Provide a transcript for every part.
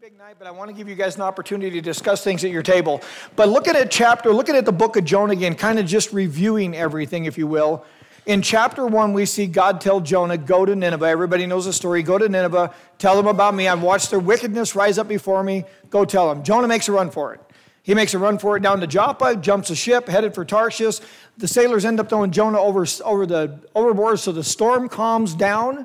big night, but I want to give you guys an opportunity to discuss things at your table. But looking at chapter, looking at the book of Jonah again, kind of just reviewing everything, if you will. In chapter one, we see God tell Jonah, Go to Nineveh. Everybody knows the story. Go to Nineveh, tell them about me. I've watched their wickedness rise up before me. Go tell them. Jonah makes a run for it. He makes a run for it down to Joppa, jumps a ship, headed for Tarshish. The sailors end up throwing Jonah over, over the overboard, so the storm calms down.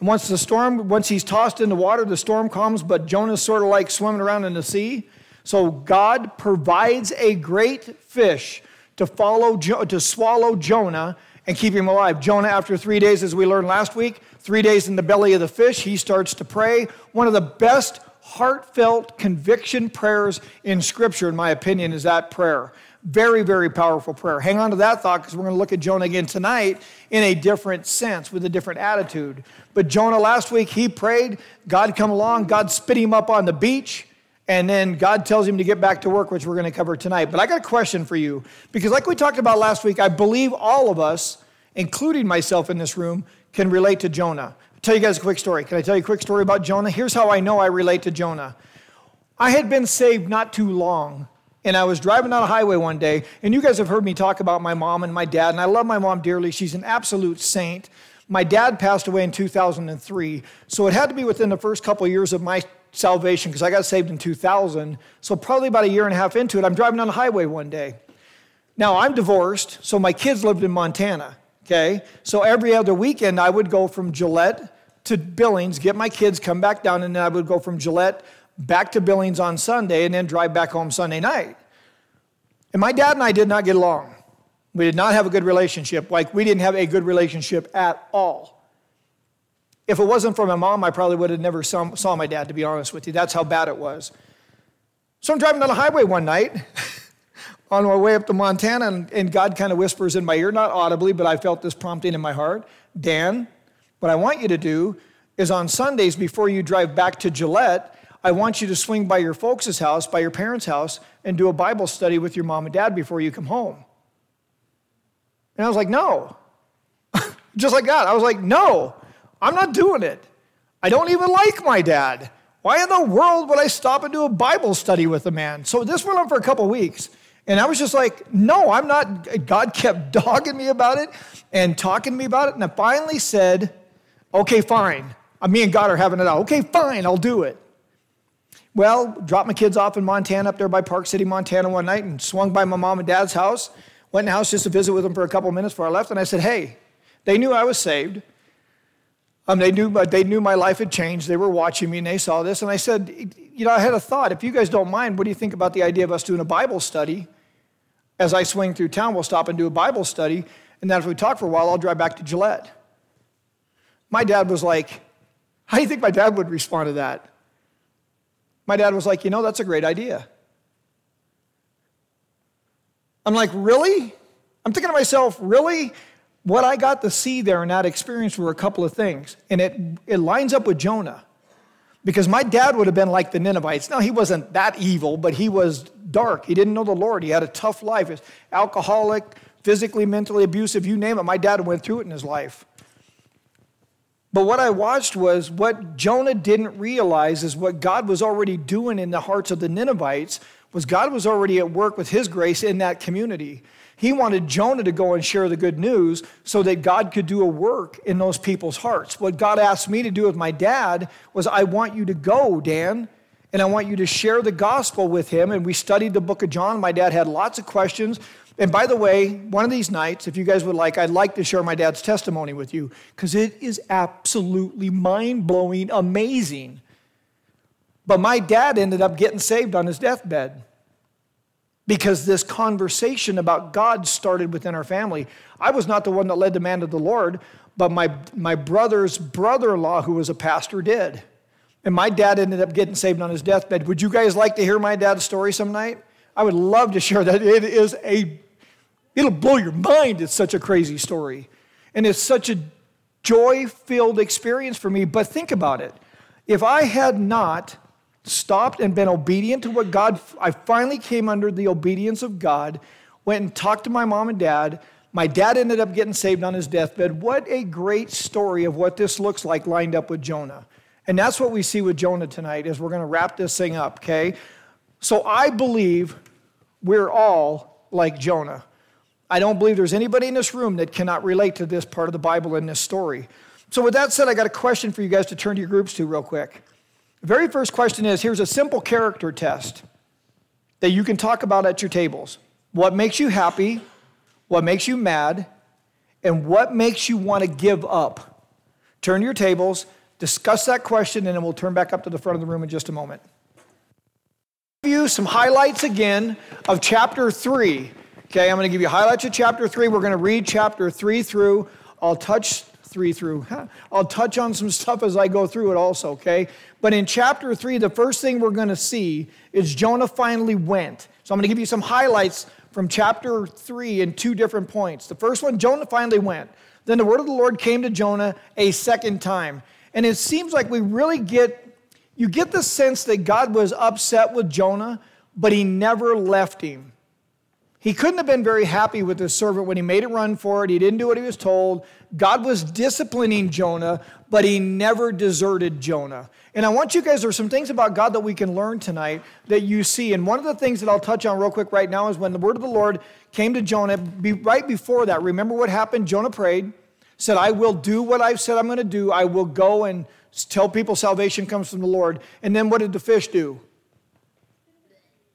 Once the storm, once he's tossed in the water, the storm calms, but Jonah's sort of like swimming around in the sea. So God provides a great fish to follow, to swallow Jonah and keep him alive. Jonah, after three days, as we learned last week, three days in the belly of the fish, he starts to pray. One of the best heartfelt conviction prayers in Scripture, in my opinion, is that prayer. Very, very powerful prayer. Hang on to that thought because we're going to look at Jonah again tonight in a different sense, with a different attitude. But Jonah last week, he prayed, God come along, God spit him up on the beach, and then God tells him to get back to work, which we're going to cover tonight. But I got a question for you because, like we talked about last week, I believe all of us, including myself in this room, can relate to Jonah. I'll tell you guys a quick story. Can I tell you a quick story about Jonah? Here's how I know I relate to Jonah. I had been saved not too long and I was driving down a highway one day, and you guys have heard me talk about my mom and my dad, and I love my mom dearly. She's an absolute saint. My dad passed away in 2003, so it had to be within the first couple of years of my salvation because I got saved in 2000. So, probably about a year and a half into it, I'm driving down the highway one day. Now, I'm divorced, so my kids lived in Montana, okay? So, every other weekend, I would go from Gillette to Billings, get my kids, come back down, and then I would go from Gillette back to Billings on Sunday and then drive back home Sunday night. And my dad and I did not get along. We did not have a good relationship. Like, we didn't have a good relationship at all. If it wasn't for my mom, I probably would have never saw, my dad, to be honest with you. That's how bad it was. So I'm driving down the highway one night on my way up to Montana, and, and God kind of whispers in my ear, not audibly, but I felt this prompting in my heart Dan, what I want you to do is on Sundays before you drive back to Gillette, I want you to swing by your folks' house, by your parents' house, and do a Bible study with your mom and dad before you come home. And I was like, no. Just like that. I was like, no, I'm not doing it. I don't even like my dad. Why in the world would I stop and do a Bible study with a man? So this went on for a couple weeks. And I was just like, no, I'm not. God kept dogging me about it and talking to me about it. And I finally said, okay, fine. Uh, me and God are having it out. Okay, fine, I'll do it. Well, dropped my kids off in Montana, up there by Park City, Montana one night, and swung by my mom and dad's house. Went in the house just to visit with them for a couple minutes before I left, and I said, Hey, they knew I was saved. Um, they, knew, they knew my life had changed. They were watching me and they saw this. And I said, You know, I had a thought. If you guys don't mind, what do you think about the idea of us doing a Bible study? As I swing through town, we'll stop and do a Bible study. And then if we talk for a while, I'll drive back to Gillette. My dad was like, How do you think my dad would respond to that? My dad was like, You know, that's a great idea. I'm like, Really? I'm thinking to myself, Really? What I got to see there in that experience were a couple of things. And it, it lines up with Jonah. Because my dad would have been like the Ninevites. Now, he wasn't that evil, but he was dark. He didn't know the Lord. He had a tough life. He alcoholic, physically, mentally abusive, you name it. My dad went through it in his life. But what I watched was what Jonah didn't realize is what God was already doing in the hearts of the Ninevites was God was already at work with his grace in that community. He wanted Jonah to go and share the good news so that God could do a work in those people's hearts. What God asked me to do with my dad was I want you to go, Dan, and I want you to share the gospel with him. And we studied the book of John. My dad had lots of questions. And by the way, one of these nights, if you guys would like, I'd like to share my dad's testimony with you because it is absolutely mind blowing, amazing. But my dad ended up getting saved on his deathbed because this conversation about God started within our family. I was not the one that led the man to the Lord, but my, my brother's brother in law, who was a pastor, did. And my dad ended up getting saved on his deathbed. Would you guys like to hear my dad's story some night? I would love to share that. It is a It'll blow your mind. It's such a crazy story. And it's such a joy filled experience for me. But think about it. If I had not stopped and been obedient to what God, I finally came under the obedience of God, went and talked to my mom and dad. My dad ended up getting saved on his deathbed. What a great story of what this looks like lined up with Jonah. And that's what we see with Jonah tonight as we're going to wrap this thing up, okay? So I believe we're all like Jonah. I don't believe there's anybody in this room that cannot relate to this part of the Bible in this story. So, with that said, I got a question for you guys to turn to your groups to real quick. The very first question is here's a simple character test that you can talk about at your tables. What makes you happy? What makes you mad? And what makes you want to give up? Turn your tables, discuss that question, and then we'll turn back up to the front of the room in just a moment. Give you some highlights again of chapter 3. Okay, I'm going to give you highlights of chapter 3. We're going to read chapter 3 through. I'll touch 3 through. I'll touch on some stuff as I go through it also, okay? But in chapter 3, the first thing we're going to see is Jonah finally went. So I'm going to give you some highlights from chapter 3 in two different points. The first one, Jonah finally went. Then the word of the Lord came to Jonah a second time. And it seems like we really get, you get the sense that God was upset with Jonah, but he never left him. He couldn't have been very happy with his servant when he made it run for it. He didn't do what he was told. God was disciplining Jonah, but he never deserted Jonah. And I want you guys, there's some things about God that we can learn tonight that you see. And one of the things that I'll touch on real quick right now is when the word of the Lord came to Jonah, be, right before that, remember what happened? Jonah prayed, said, I will do what I've said I'm going to do. I will go and tell people salvation comes from the Lord. And then what did the fish do?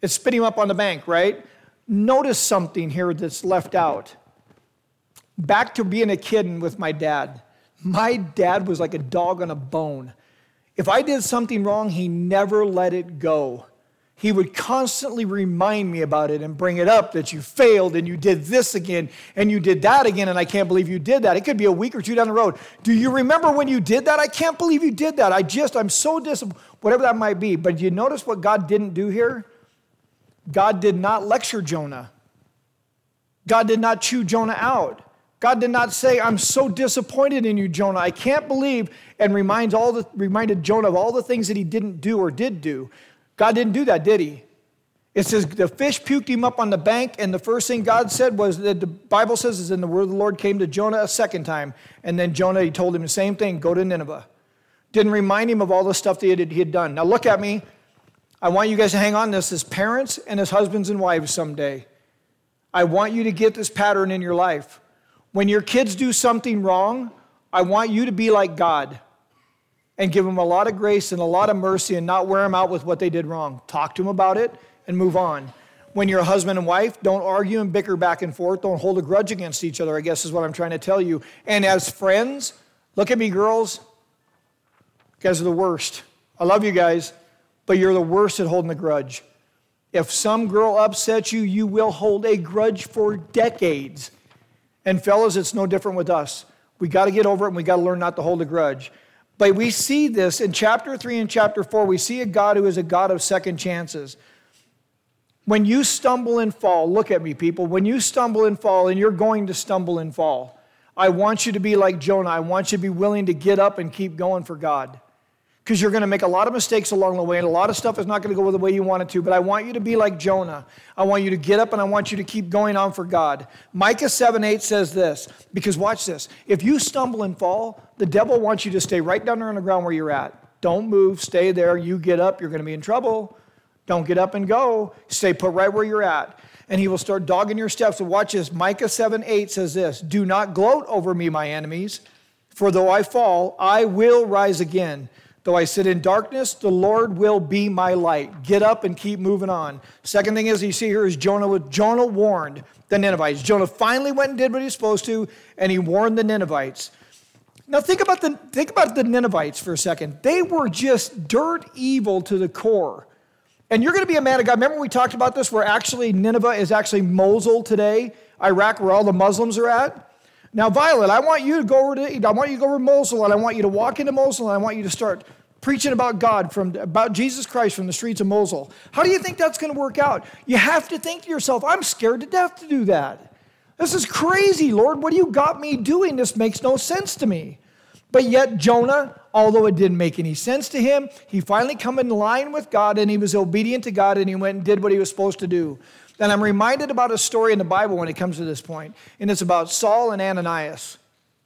It spit him up on the bank, right? Notice something here that's left out. Back to being a kid and with my dad. My dad was like a dog on a bone. If I did something wrong, he never let it go. He would constantly remind me about it and bring it up that you failed and you did this again and you did that again, and I can't believe you did that. It could be a week or two down the road. Do you remember when you did that? I can't believe you did that. I just, I'm so disappointed, whatever that might be. But you notice what God didn't do here? God did not lecture Jonah. God did not chew Jonah out. God did not say, I'm so disappointed in you, Jonah. I can't believe, and reminds all the, reminded Jonah of all the things that he didn't do or did do. God didn't do that, did he? It says the fish puked him up on the bank, and the first thing God said was that the Bible says is, and the word of the Lord came to Jonah a second time. And then Jonah, he told him the same thing go to Nineveh. Didn't remind him of all the stuff that he had done. Now look at me. I want you guys to hang on to this as parents and as husbands and wives someday. I want you to get this pattern in your life. When your kids do something wrong, I want you to be like God and give them a lot of grace and a lot of mercy and not wear them out with what they did wrong. Talk to them about it and move on. When you're a husband and wife, don't argue and bicker back and forth. Don't hold a grudge against each other, I guess is what I'm trying to tell you. And as friends, look at me, girls. You guys are the worst. I love you guys but you're the worst at holding a grudge. If some girl upsets you, you will hold a grudge for decades. And fellas, it's no different with us. We got to get over it and we got to learn not to hold a grudge. But we see this in chapter 3 and chapter 4. We see a God who is a God of second chances. When you stumble and fall, look at me, people. When you stumble and fall, and you're going to stumble and fall, I want you to be like Jonah. I want you to be willing to get up and keep going for God because you're going to make a lot of mistakes along the way, and a lot of stuff is not going to go the way you want it to. But I want you to be like Jonah. I want you to get up and I want you to keep going on for God. Micah 7 8 says this, because watch this. If you stumble and fall, the devil wants you to stay right down there on the ground where you're at. Don't move, stay there. You get up, you're going to be in trouble. Don't get up and go. Stay put right where you're at. And he will start dogging your steps. So watch this. Micah 7 8 says this Do not gloat over me, my enemies, for though I fall, I will rise again. Though I sit in darkness, the Lord will be my light. Get up and keep moving on. Second thing is you see here is Jonah Jonah warned the Ninevites. Jonah finally went and did what he was supposed to, and he warned the Ninevites. Now think about the think about the Ninevites for a second. They were just dirt evil to the core. And you're going to be a man of God. Remember we talked about this where actually Nineveh is actually Mosul today, Iraq, where all the Muslims are at. Now, Violet, I want you to go over to, I want you to go over to Mosul, and I want you to walk into Mosul, and I want you to start preaching about God from about Jesus Christ from the streets of Mosul. How do you think that's going to work out? You have to think to yourself, I'm scared to death to do that. This is crazy, Lord. What do you got me doing? This makes no sense to me. But yet Jonah, although it didn't make any sense to him, he finally come in line with God and he was obedient to God and he went and did what he was supposed to do. And I'm reminded about a story in the Bible when it comes to this point, and it's about Saul and Ananias.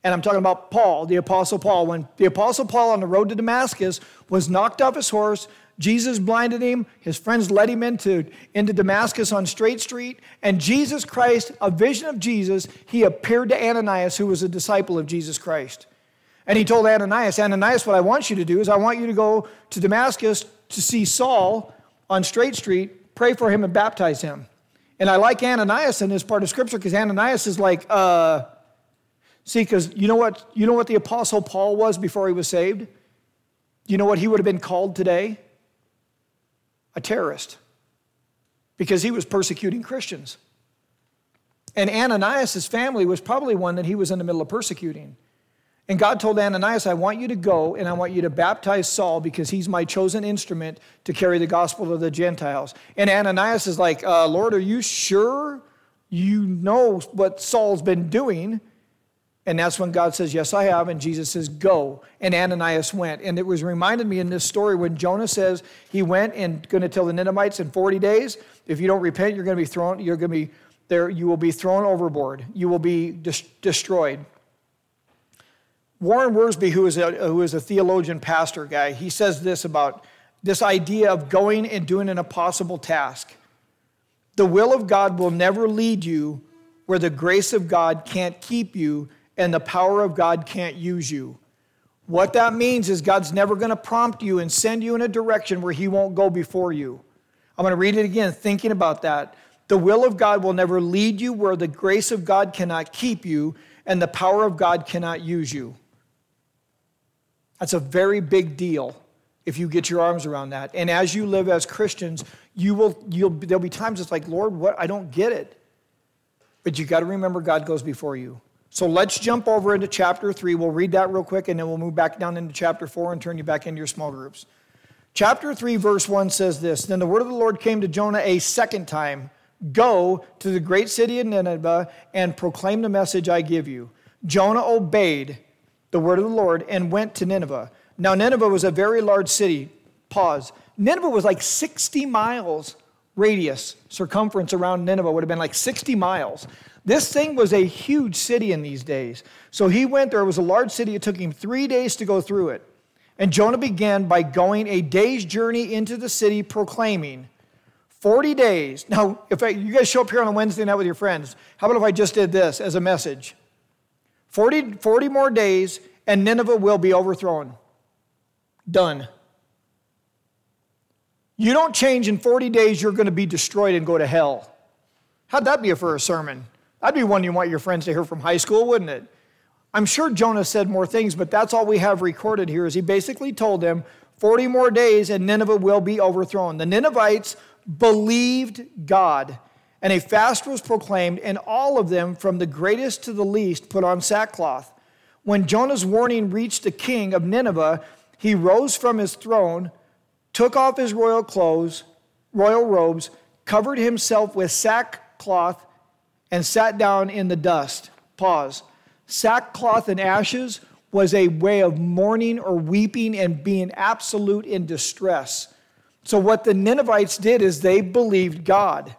And I'm talking about Paul, the Apostle Paul. When the Apostle Paul on the road to Damascus was knocked off his horse, Jesus blinded him. His friends led him into, into Damascus on Straight Street. And Jesus Christ, a vision of Jesus, he appeared to Ananias, who was a disciple of Jesus Christ. And he told Ananias, Ananias, what I want you to do is I want you to go to Damascus to see Saul on Straight Street, pray for him and baptize him. And I like Ananias in this part of scripture because Ananias is like, uh, see, because you know what you know what the apostle Paul was before he was saved? You know what he would have been called today? a terrorist because he was persecuting Christians. And Ananias' family was probably one that he was in the middle of persecuting. And God told Ananias, I want you to go and I want you to baptize Saul because he's my chosen instrument to carry the gospel to the Gentiles. And Ananias is like, uh, Lord, are you sure you know what Saul's been doing? And that's when God says, Yes, I have. And Jesus says, Go. And Ananias went. And it was reminded me in this story when Jonah says he went and going to tell the Ninevites in 40 days, if you don't repent, you're going to be thrown, you're going to be there, you will be thrown overboard. You will be destroyed. Warren Wiersbe, who is, a, who is a theologian pastor guy, he says this about this idea of going and doing an impossible task. The will of God will never lead you where the grace of God can't keep you and the power of God can't use you. What that means is God's never going to prompt you and send you in a direction where He won't go before you. I'm going to read it again, thinking about that. The will of God will never lead you where the grace of God cannot keep you and the power of God cannot use you. That's a very big deal if you get your arms around that. And as you live as Christians, you will you'll there'll be times it's like, Lord, what I don't get it. But you got to remember God goes before you. So let's jump over into chapter 3. We'll read that real quick and then we'll move back down into chapter 4 and turn you back into your small groups. Chapter 3, verse 1 says this Then the word of the Lord came to Jonah a second time Go to the great city of Nineveh and proclaim the message I give you. Jonah obeyed the word of the Lord and went to Nineveh. Now, Nineveh was a very large city. Pause. Nineveh was like 60 miles radius, circumference around Nineveh would have been like 60 miles. This thing was a huge city in these days. So he went there. It was a large city. It took him three days to go through it. And Jonah began by going a day's journey into the city proclaiming 40 days. Now, if I, you guys show up here on a Wednesday night with your friends, how about if I just did this as a message? 40, 40 more days and Nineveh will be overthrown. Done. You don't change in 40 days, you're going to be destroyed and go to hell. How'd that be for a sermon? That'd be one you want your friends to hear from high school, wouldn't it? I'm sure Jonah said more things, but that's all we have recorded here is he basically told them 40 more days and Nineveh will be overthrown. The Ninevites believed God, and a fast was proclaimed, and all of them, from the greatest to the least, put on sackcloth. When Jonah's warning reached the king of Nineveh, he rose from his throne, took off his royal clothes, royal robes, covered himself with sackcloth, and sat down in the dust. Pause. Sackcloth and ashes was a way of mourning or weeping and being absolute in distress. So, what the Ninevites did is they believed God.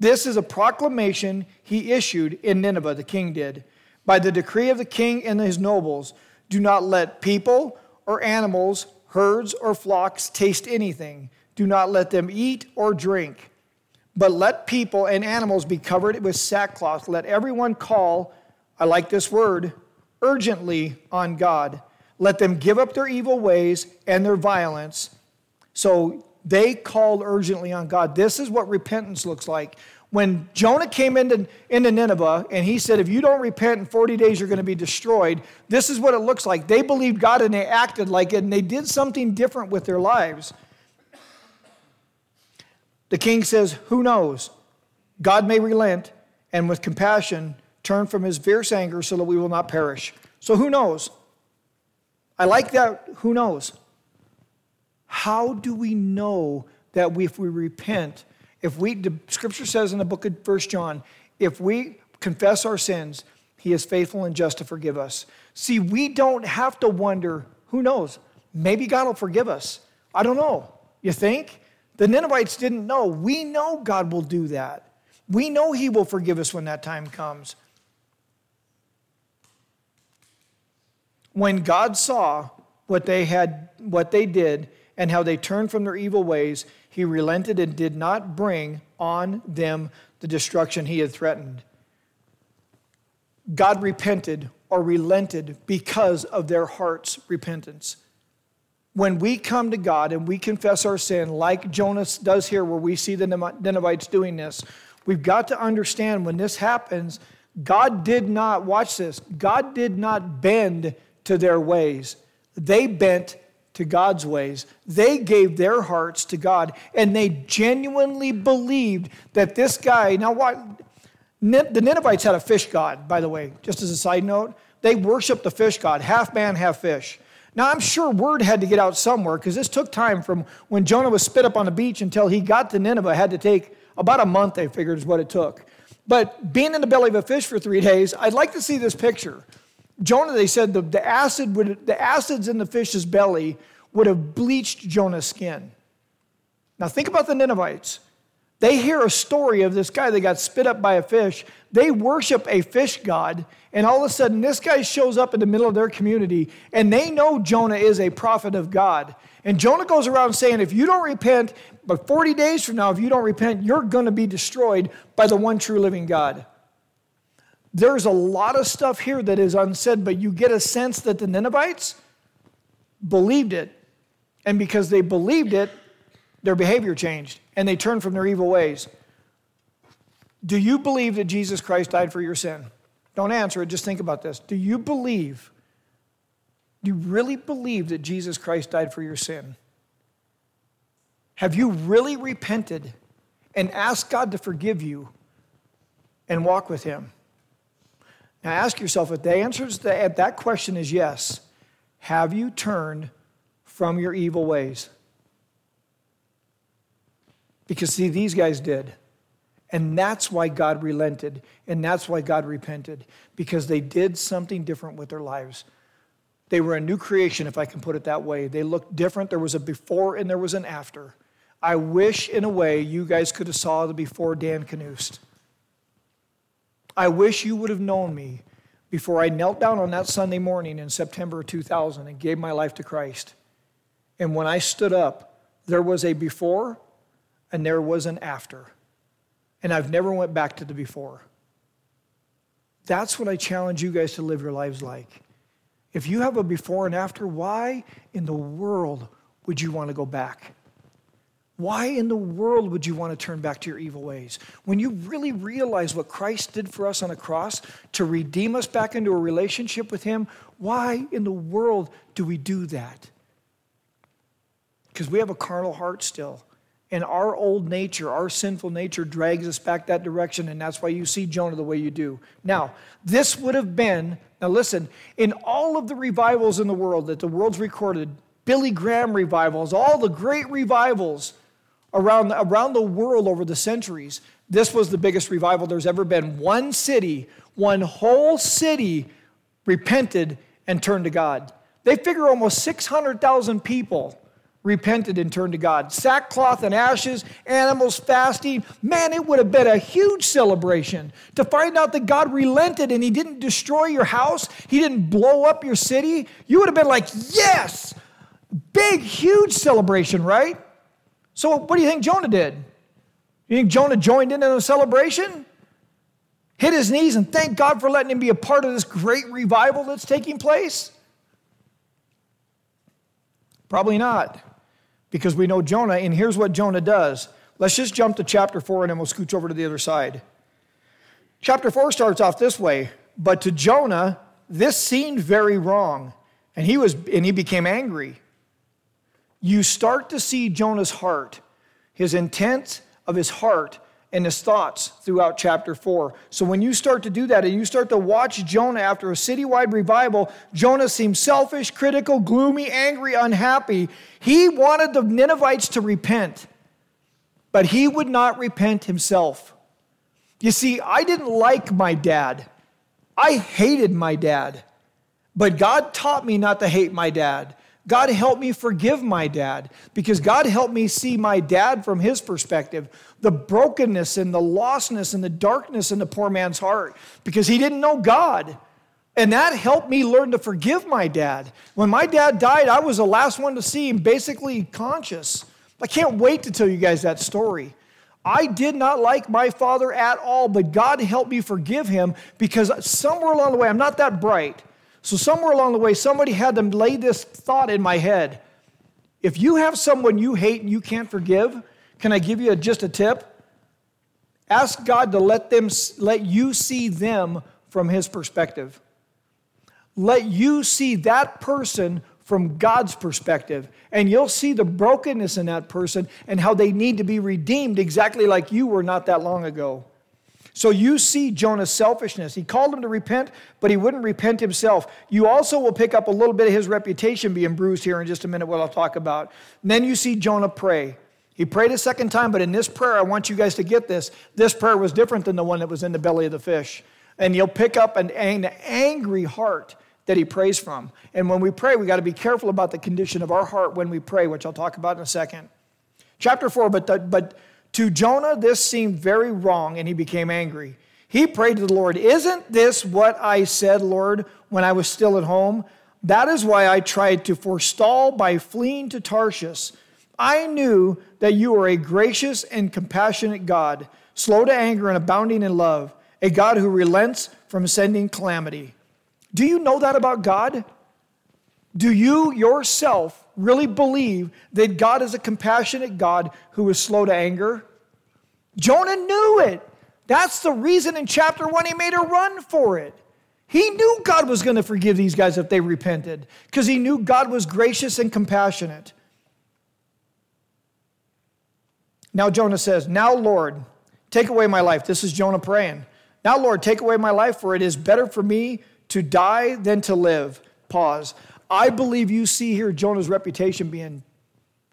This is a proclamation he issued in Nineveh, the king did. By the decree of the king and his nobles, do not let people or animals, herds or flocks taste anything do not let them eat or drink, but let people and animals be covered with sackcloth. Let everyone call, I like this word, urgently on God. Let them give up their evil ways and their violence. So they called urgently on God. This is what repentance looks like. When Jonah came into, into Nineveh and he said, If you don't repent in 40 days, you're going to be destroyed, this is what it looks like. They believed God and they acted like it and they did something different with their lives. The king says, Who knows? God may relent and with compassion turn from his fierce anger so that we will not perish. So who knows? I like that. Who knows? How do we know that we, if we repent, if we, the scripture says in the book of First John, if we confess our sins, he is faithful and just to forgive us. See, we don't have to wonder, who knows? Maybe God will forgive us. I don't know. You think? The Ninevites didn't know. We know God will do that. We know He will forgive us when that time comes. When God saw what they had what they did and how they turned from their evil ways, he relented and did not bring on them the destruction he had threatened. God repented or relented because of their heart's repentance. When we come to God and we confess our sin, like Jonas does here, where we see the Ninevites doing this, we've got to understand when this happens, God did not, watch this, God did not bend to their ways. They bent to God's ways. They gave their hearts to God, and they genuinely believed that this guy, now what? The Ninevites had a fish god, by the way, just as a side note. They worshiped the fish god, half man, half fish. Now, I'm sure word had to get out somewhere because this took time from when Jonah was spit up on the beach until he got to Nineveh, had to take about a month, they figured, is what it took. But being in the belly of a fish for three days, I'd like to see this picture. Jonah, they said the, the, acid would, the acids in the fish's belly would have bleached Jonah's skin. Now, think about the Ninevites. They hear a story of this guy that got spit up by a fish. They worship a fish god, and all of a sudden, this guy shows up in the middle of their community, and they know Jonah is a prophet of God. And Jonah goes around saying, If you don't repent, but 40 days from now, if you don't repent, you're going to be destroyed by the one true living God. There's a lot of stuff here that is unsaid, but you get a sense that the Ninevites believed it. And because they believed it, their behavior changed and they turned from their evil ways. Do you believe that Jesus Christ died for your sin? Don't answer it, just think about this. Do you believe, do you really believe that Jesus Christ died for your sin? Have you really repented and asked God to forgive you and walk with Him? Now ask yourself if the answer to that question is yes, have you turned from your evil ways? Because, see, these guys did. And that's why God relented. And that's why God repented. Because they did something different with their lives. They were a new creation, if I can put it that way. They looked different. There was a before and there was an after. I wish, in a way, you guys could have saw the before Dan Canoest. I wish you would have known me before I knelt down on that Sunday morning in September of 2000 and gave my life to Christ. And when I stood up, there was a before and there was an after. And I've never went back to the before. That's what I challenge you guys to live your lives like. If you have a before and after, why in the world would you want to go back? Why in the world would you want to turn back to your evil ways? When you really realize what Christ did for us on a cross to redeem us back into a relationship with Him, why in the world do we do that? Because we have a carnal heart still. And our old nature, our sinful nature, drags us back that direction, and that's why you see Jonah the way you do. Now, this would have been, now listen, in all of the revivals in the world that the world's recorded, Billy Graham revivals, all the great revivals, around, around the world over the centuries, this was the biggest revival there's ever been. One city, one whole city repented and turned to God. They figure almost 600,000 people repented and turned to God. Sackcloth and ashes, animals fasting. Man, it would have been a huge celebration to find out that God relented and He didn't destroy your house, He didn't blow up your city. You would have been like, yes! Big, huge celebration, right? So, what do you think Jonah did? You think Jonah joined in in the celebration? Hit his knees and thank God for letting him be a part of this great revival that's taking place? Probably not, because we know Jonah, and here's what Jonah does. Let's just jump to chapter 4 and then we'll scooch over to the other side. Chapter 4 starts off this way But to Jonah, this seemed very wrong, and he, was, and he became angry you start to see Jonah's heart, his intent of his heart and his thoughts throughout chapter 4. So when you start to do that and you start to watch Jonah after a citywide revival, Jonah seems selfish, critical, gloomy, angry, unhappy. He wanted the Ninevites to repent, but he would not repent himself. You see, I didn't like my dad. I hated my dad. But God taught me not to hate my dad. God helped me forgive my dad because God helped me see my dad from his perspective, the brokenness and the lostness and the darkness in the poor man's heart because he didn't know God. And that helped me learn to forgive my dad. When my dad died, I was the last one to see him basically conscious. I can't wait to tell you guys that story. I did not like my father at all, but God helped me forgive him because somewhere along the way, I'm not that bright. So, somewhere along the way, somebody had to lay this thought in my head. If you have someone you hate and you can't forgive, can I give you a, just a tip? Ask God to let, them, let you see them from His perspective. Let you see that person from God's perspective. And you'll see the brokenness in that person and how they need to be redeemed exactly like you were not that long ago. So you see Jonah's selfishness. He called him to repent, but he wouldn't repent himself. You also will pick up a little bit of his reputation being bruised here in just a minute, what I'll talk about. And then you see Jonah pray. He prayed a second time, but in this prayer, I want you guys to get this. This prayer was different than the one that was in the belly of the fish. And you'll pick up an, an angry heart that he prays from. And when we pray, we got to be careful about the condition of our heart when we pray, which I'll talk about in a second. Chapter 4, but, the, but to Jonah, this seemed very wrong, and he became angry. He prayed to the Lord, Isn't this what I said, Lord, when I was still at home? That is why I tried to forestall by fleeing to Tarshish. I knew that you are a gracious and compassionate God, slow to anger and abounding in love, a God who relents from sending calamity. Do you know that about God? Do you yourself really believe that God is a compassionate God who is slow to anger? Jonah knew it. That's the reason in chapter one he made a run for it. He knew God was going to forgive these guys if they repented because he knew God was gracious and compassionate. Now Jonah says, Now, Lord, take away my life. This is Jonah praying. Now, Lord, take away my life, for it is better for me to die than to live. Pause. I believe you see here Jonah's reputation being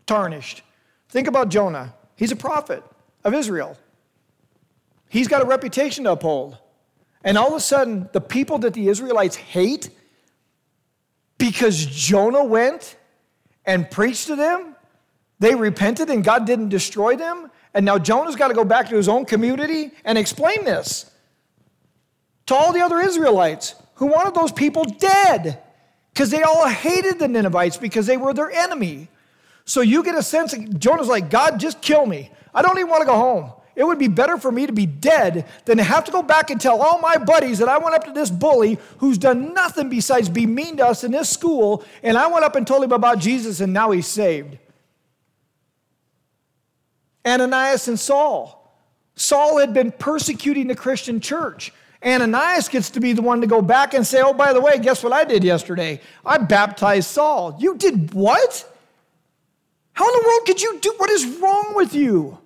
tarnished. Think about Jonah. He's a prophet of Israel. He's got a reputation to uphold. And all of a sudden, the people that the Israelites hate, because Jonah went and preached to them, they repented and God didn't destroy them. And now Jonah's got to go back to his own community and explain this to all the other Israelites who wanted those people dead because they all hated the Ninevites because they were their enemy. So you get a sense Jonah's like, God, just kill me. I don't even want to go home. It would be better for me to be dead than to have to go back and tell all my buddies that I went up to this bully who's done nothing besides be mean to us in this school, and I went up and told him about Jesus, and now he's saved. Ananias and Saul. Saul had been persecuting the Christian church. Ananias gets to be the one to go back and say, Oh, by the way, guess what I did yesterday? I baptized Saul. You did what? How in the world could you do? What is wrong with you?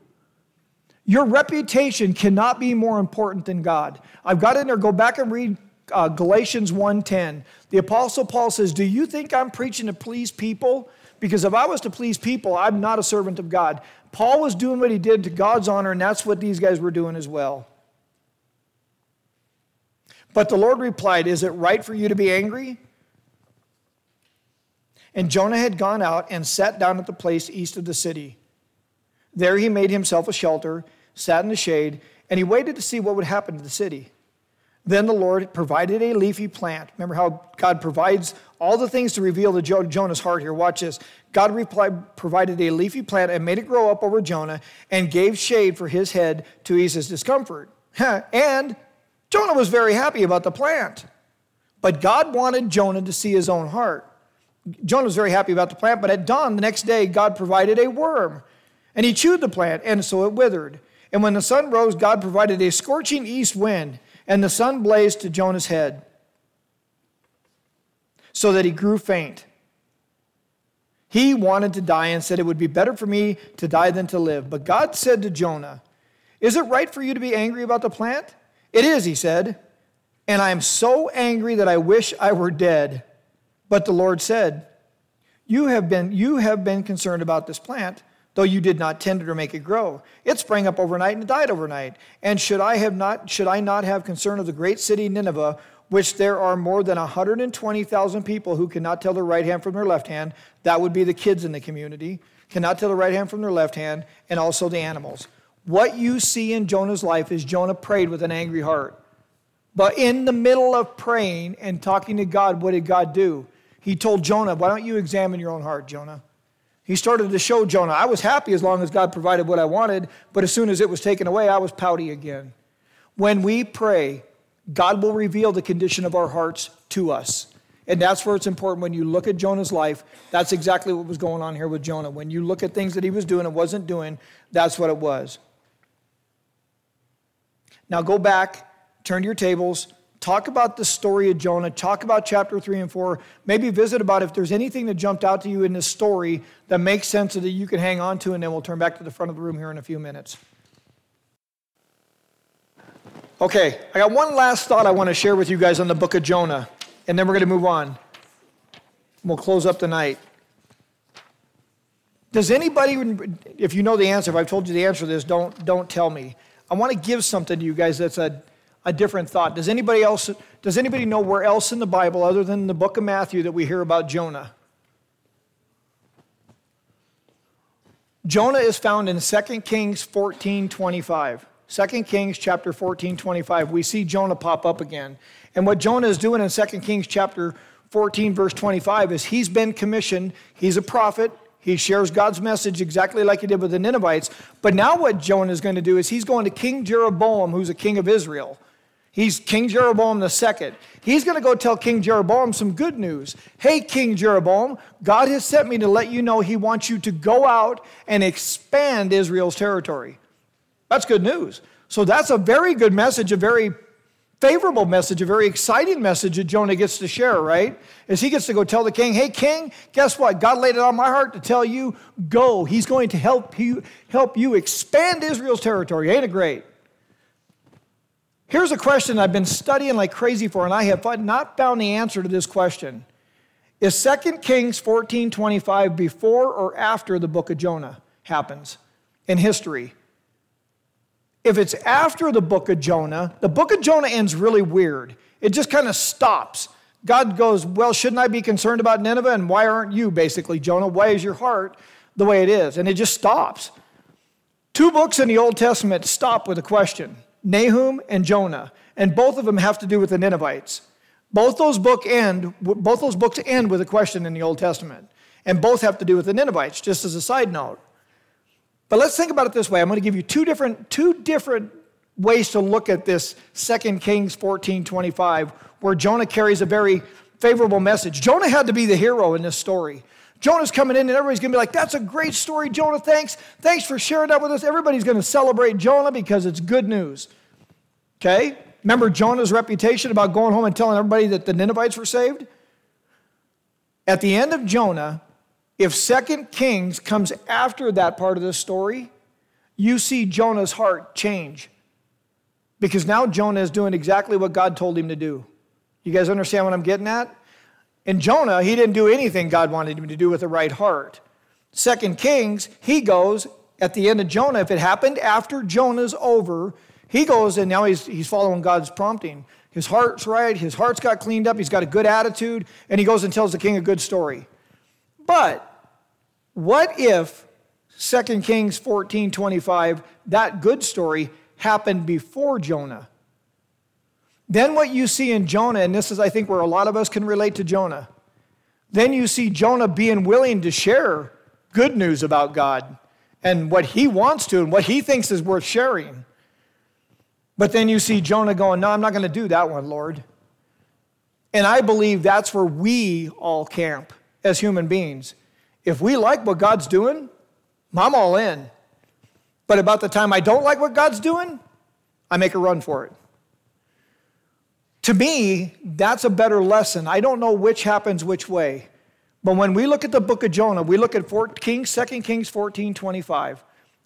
Your reputation cannot be more important than God. I've got in there, go back and read uh, Galatians 1.10. The Apostle Paul says, Do you think I'm preaching to please people? Because if I was to please people, I'm not a servant of God. Paul was doing what he did to God's honor, and that's what these guys were doing as well. But the Lord replied, Is it right for you to be angry? And Jonah had gone out and sat down at the place east of the city. There he made himself a shelter, sat in the shade, and he waited to see what would happen to the city. Then the Lord provided a leafy plant. Remember how God provides all the things to reveal to Jonah's heart here. Watch this. God replied, provided a leafy plant and made it grow up over Jonah and gave shade for his head to ease his discomfort. and Jonah was very happy about the plant, but God wanted Jonah to see his own heart. Jonah was very happy about the plant, but at dawn the next day, God provided a worm, and he chewed the plant, and so it withered. And when the sun rose, God provided a scorching east wind, and the sun blazed to Jonah's head, so that he grew faint. He wanted to die and said, It would be better for me to die than to live. But God said to Jonah, Is it right for you to be angry about the plant? It is, he said, and I am so angry that I wish I were dead. But the Lord said, You have been, you have been concerned about this plant, though you did not tend it or make it grow. It sprang up overnight and died overnight. And should I have not should I not have concern of the great city Nineveh, which there are more than 120,000 people who cannot tell their right hand from their left hand. That would be the kids in the community, cannot tell the right hand from their left hand, and also the animals. What you see in Jonah's life is Jonah prayed with an angry heart. But in the middle of praying and talking to God, what did God do? He told Jonah, Why don't you examine your own heart, Jonah? He started to show Jonah, I was happy as long as God provided what I wanted, but as soon as it was taken away, I was pouty again. When we pray, God will reveal the condition of our hearts to us. And that's where it's important when you look at Jonah's life. That's exactly what was going on here with Jonah. When you look at things that he was doing and wasn't doing, that's what it was. Now go back, turn to your tables, talk about the story of Jonah, talk about chapter 3 and 4, maybe visit about if there's anything that jumped out to you in this story that makes sense that you can hang on to, and then we'll turn back to the front of the room here in a few minutes. Okay, I got one last thought I want to share with you guys on the book of Jonah, and then we're going to move on. We'll close up the night. Does anybody, if you know the answer, if I've told you the answer to this, don't, don't tell me. I want to give something to you guys that's a, a different thought. Does anybody else, does anybody know where else in the Bible, other than the book of Matthew, that we hear about Jonah? Jonah is found in 2 Kings 14 25. 2 Kings chapter 14 25. We see Jonah pop up again. And what Jonah is doing in 2 Kings chapter 14, verse 25, is he's been commissioned, he's a prophet, he shares God's message exactly like he did with the Ninevites. But now, what Jonah is going to do is he's going to King Jeroboam, who's a king of Israel. He's King Jeroboam II. He's going to go tell King Jeroboam some good news. Hey, King Jeroboam, God has sent me to let you know he wants you to go out and expand Israel's territory. That's good news. So that's a very good message, a very favorable message, a very exciting message that Jonah gets to share, right? As he gets to go tell the king, hey, king, guess what? God laid it on my heart to tell you, go. He's going to help you, help you expand Israel's territory. Ain't it great? Here's a question I've been studying like crazy for, and I have not found the answer to this question. Is 2 Kings 14 25 before or after the book of Jonah happens in history? If it's after the book of Jonah, the book of Jonah ends really weird. It just kind of stops. God goes, Well, shouldn't I be concerned about Nineveh? And why aren't you, basically, Jonah? Why is your heart the way it is? And it just stops. Two books in the Old Testament stop with a question Nahum and Jonah. And both of them have to do with the Ninevites. Both those, book end, both those books end with a question in the Old Testament. And both have to do with the Ninevites, just as a side note. But let's think about it this way. I'm going to give you two different, two different ways to look at this 2 Kings 14 25, where Jonah carries a very favorable message. Jonah had to be the hero in this story. Jonah's coming in, and everybody's going to be like, That's a great story, Jonah. Thanks. Thanks for sharing that with us. Everybody's going to celebrate Jonah because it's good news. Okay? Remember Jonah's reputation about going home and telling everybody that the Ninevites were saved? At the end of Jonah, if Second Kings comes after that part of the story, you see Jonah's heart change. Because now Jonah is doing exactly what God told him to do. You guys understand what I'm getting at? In Jonah, he didn't do anything God wanted him to do with the right heart. Second Kings, he goes at the end of Jonah. If it happened after Jonah's over, he goes and now he's, he's following God's prompting. His heart's right, his heart's got cleaned up, he's got a good attitude, and he goes and tells the king a good story. But what if 2 Kings 14 25, that good story, happened before Jonah? Then what you see in Jonah, and this is, I think, where a lot of us can relate to Jonah, then you see Jonah being willing to share good news about God and what he wants to and what he thinks is worth sharing. But then you see Jonah going, No, I'm not going to do that one, Lord. And I believe that's where we all camp as human beings. If we like what God's doing, I'm all in. But about the time I don't like what God's doing, I make a run for it. To me, that's a better lesson. I don't know which happens which way. But when we look at the book of Jonah, we look at 4, Kings, 2 Kings 14 25.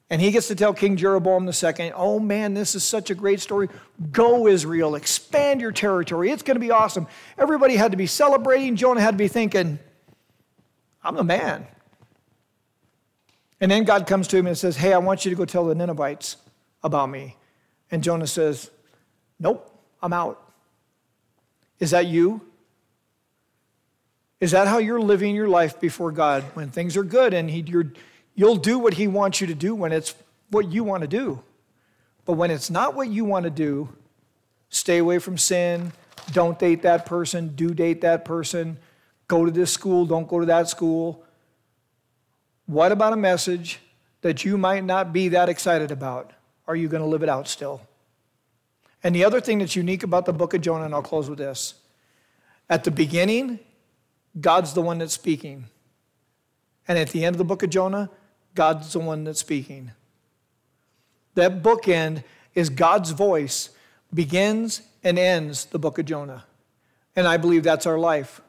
And he gets to tell King Jeroboam II, oh man, this is such a great story. Go, Israel, expand your territory. It's going to be awesome. Everybody had to be celebrating. Jonah had to be thinking, I'm the man. And then God comes to him and says, Hey, I want you to go tell the Ninevites about me. And Jonah says, Nope, I'm out. Is that you? Is that how you're living your life before God when things are good and he, you'll do what He wants you to do when it's what you want to do? But when it's not what you want to do, stay away from sin, don't date that person, do date that person, go to this school, don't go to that school. What about a message that you might not be that excited about? Are you going to live it out still? And the other thing that's unique about the book of Jonah, and I'll close with this at the beginning, God's the one that's speaking. And at the end of the book of Jonah, God's the one that's speaking. That bookend is God's voice begins and ends the book of Jonah. And I believe that's our life.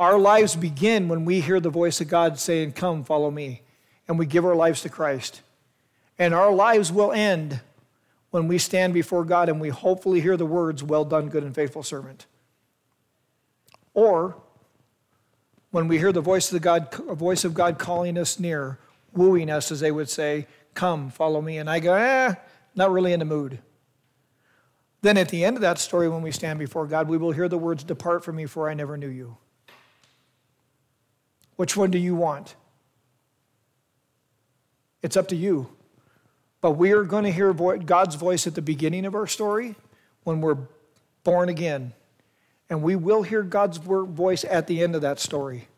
Our lives begin when we hear the voice of God saying, Come, follow me. And we give our lives to Christ. And our lives will end when we stand before God and we hopefully hear the words, Well done, good and faithful servant. Or when we hear the voice of, God, voice of God calling us near, wooing us, as they would say, Come, follow me. And I go, Eh, not really in the mood. Then at the end of that story, when we stand before God, we will hear the words, Depart from me, for I never knew you. Which one do you want? It's up to you. But we are going to hear God's voice at the beginning of our story when we're born again. And we will hear God's voice at the end of that story.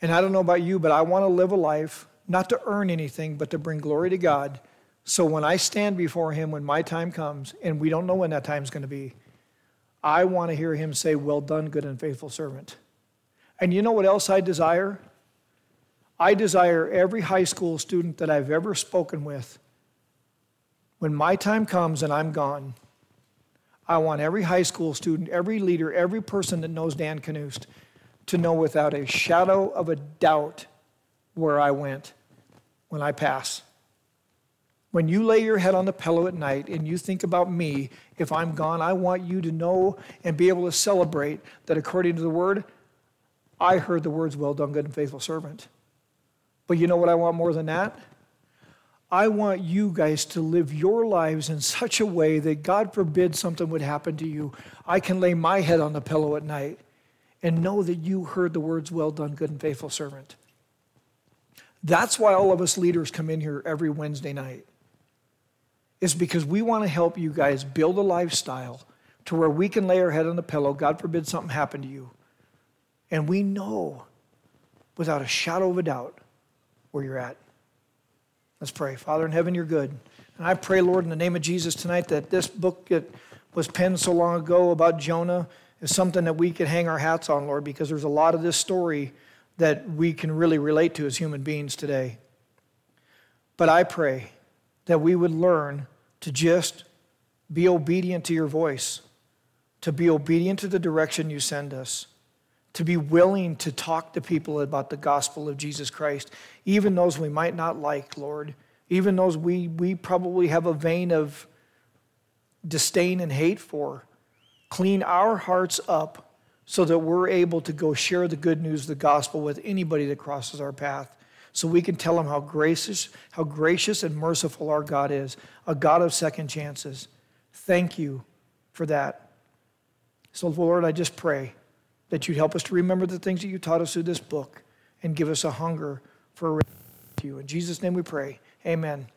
And I don't know about you, but I want to live a life not to earn anything, but to bring glory to God. So when I stand before Him, when my time comes, and we don't know when that time is going to be, I want to hear Him say, Well done, good and faithful servant. And you know what else I desire? I desire every high school student that I've ever spoken with when my time comes and I'm gone, I want every high school student, every leader, every person that knows Dan Canoost to know without a shadow of a doubt where I went when I pass. When you lay your head on the pillow at night and you think about me, if I'm gone, I want you to know and be able to celebrate that according to the word, I heard the words, Well done, good and faithful servant. But you know what I want more than that? I want you guys to live your lives in such a way that God forbid something would happen to you. I can lay my head on the pillow at night and know that you heard the words, Well done, good and faithful servant. That's why all of us leaders come in here every Wednesday night, is because we want to help you guys build a lifestyle to where we can lay our head on the pillow, God forbid something happen to you. And we know without a shadow of a doubt where you're at. Let's pray. Father in heaven, you're good. And I pray, Lord, in the name of Jesus tonight, that this book that was penned so long ago about Jonah is something that we can hang our hats on, Lord, because there's a lot of this story that we can really relate to as human beings today. But I pray that we would learn to just be obedient to your voice, to be obedient to the direction you send us, to be willing to talk to people about the gospel of Jesus Christ, even those we might not like, Lord, even those we, we probably have a vein of disdain and hate for. Clean our hearts up so that we're able to go share the good news of the gospel with anybody that crosses our path. So we can tell them how gracious, how gracious and merciful our God is, a God of second chances. Thank you for that. So, Lord, I just pray that you'd help us to remember the things that you taught us through this book and give us a hunger for you. In Jesus' name we pray. Amen.